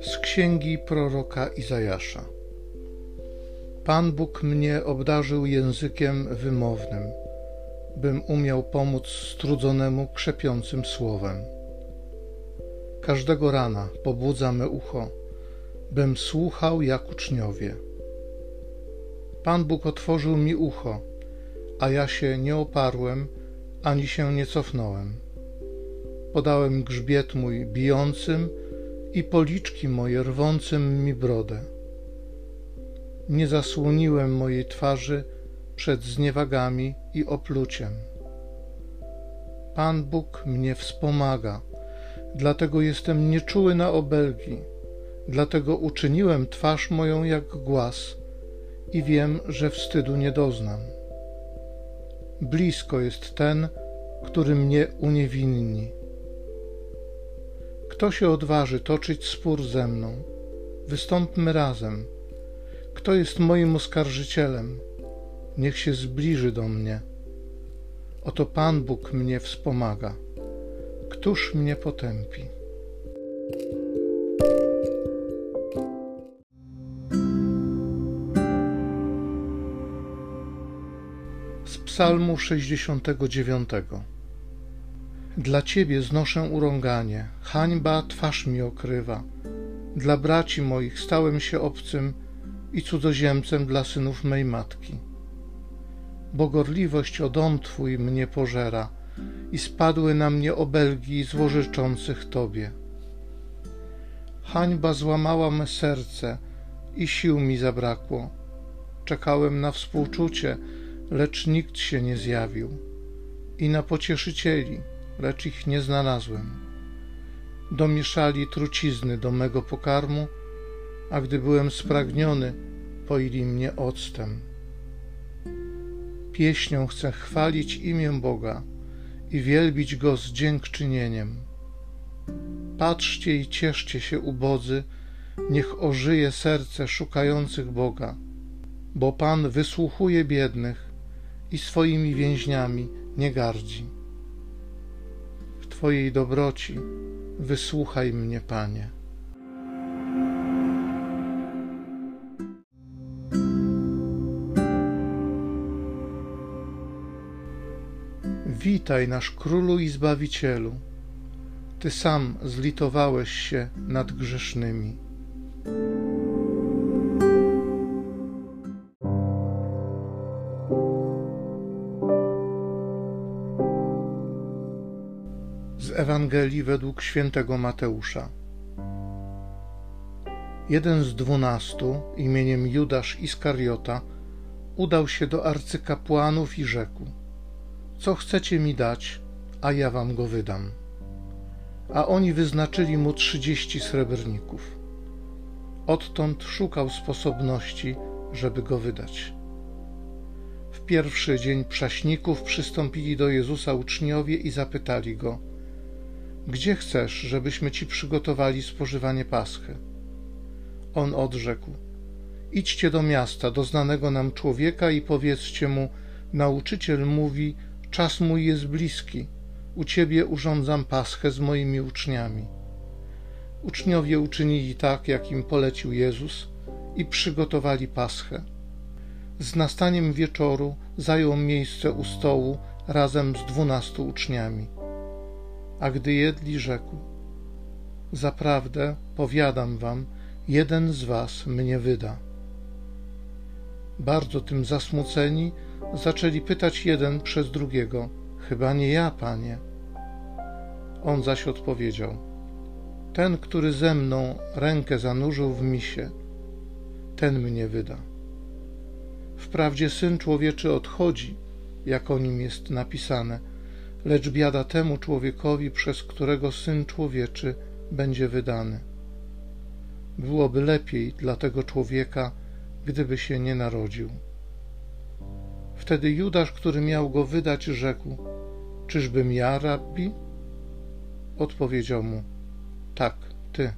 Z księgi proroka Izajasza. Pan Bóg mnie obdarzył językiem wymownym, bym umiał pomóc strudzonemu krzepiącym słowem. Każdego rana pobudza me ucho, bym słuchał jak uczniowie. Pan Bóg otworzył mi ucho, a ja się nie oparłem, ani się nie cofnąłem. Podałem grzbiet mój bijącym, i policzki moje rwącym mi brodę. Nie zasłoniłem mojej twarzy przed zniewagami i opluciem. Pan Bóg mnie wspomaga, dlatego jestem nieczuły na obelgi, dlatego uczyniłem twarz moją jak głaz i wiem, że wstydu nie doznam. Blisko jest ten, który mnie uniewinni kto się odważy toczyć spór ze mną? Wystąpmy razem. Kto jest moim oskarżycielem? Niech się zbliży do mnie. Oto Pan Bóg mnie wspomaga. Któż mnie potępi? Z Psalmu 69. Dla Ciebie znoszę urąganie, hańba twarz mi okrywa. Dla braci moich stałem się obcym i cudzoziemcem dla synów mej matki. Bo gorliwość o dom Twój mnie pożera i spadły na mnie obelgi złożyczących Tobie. Hańba złamała me serce i sił mi zabrakło. Czekałem na współczucie, lecz nikt się nie zjawił i na pocieszycieli, lecz ich nie znalazłem. Domieszali trucizny do mego pokarmu, a gdy byłem spragniony, poili mnie octem. Pieśnią chcę chwalić imię Boga i wielbić Go z dziękczynieniem. Patrzcie i cieszcie się, ubodzy, niech ożyje serce szukających Boga, bo Pan wysłuchuje biednych i swoimi więźniami nie gardzi. Twojej dobroci, wysłuchaj mnie, Panie. Witaj, nasz Królu i Zbawicielu. Ty sam zlitowałeś się nad grzesznymi. Ewangelii według świętego Mateusza. Jeden z dwunastu, imieniem Judasz Iskariota, udał się do arcykapłanów i rzekł: Co chcecie mi dać, a ja wam go wydam. A oni wyznaczyli mu trzydzieści srebrników. Odtąd szukał sposobności, żeby go wydać. W pierwszy dzień prześników przystąpili do Jezusa uczniowie i zapytali go – gdzie chcesz, żebyśmy ci przygotowali spożywanie paschy? On odrzekł: Idźcie do miasta, do znanego nam człowieka i powiedzcie mu: Nauczyciel mówi: Czas mój jest bliski. U ciebie urządzam paschę z moimi uczniami. Uczniowie uczynili tak, jak im polecił Jezus i przygotowali paschę. Z nastaniem wieczoru zajął miejsce u stołu razem z dwunastu uczniami a gdy jedli, rzekł: Zaprawdę, powiadam wam, jeden z was mnie wyda. Bardzo tym zasmuceni, zaczęli pytać jeden przez drugiego: Chyba nie ja, panie. On zaś odpowiedział: Ten, który ze mną rękę zanurzył w misie, ten mnie wyda. Wprawdzie syn człowieczy odchodzi, jak o nim jest napisane lecz biada temu człowiekowi, przez którego syn człowieczy będzie wydany. Byłoby lepiej dla tego człowieka, gdyby się nie narodził. Wtedy Judasz, który miał go wydać, rzekł: Czyżbym ja, rabbi? Odpowiedział mu: Tak, ty.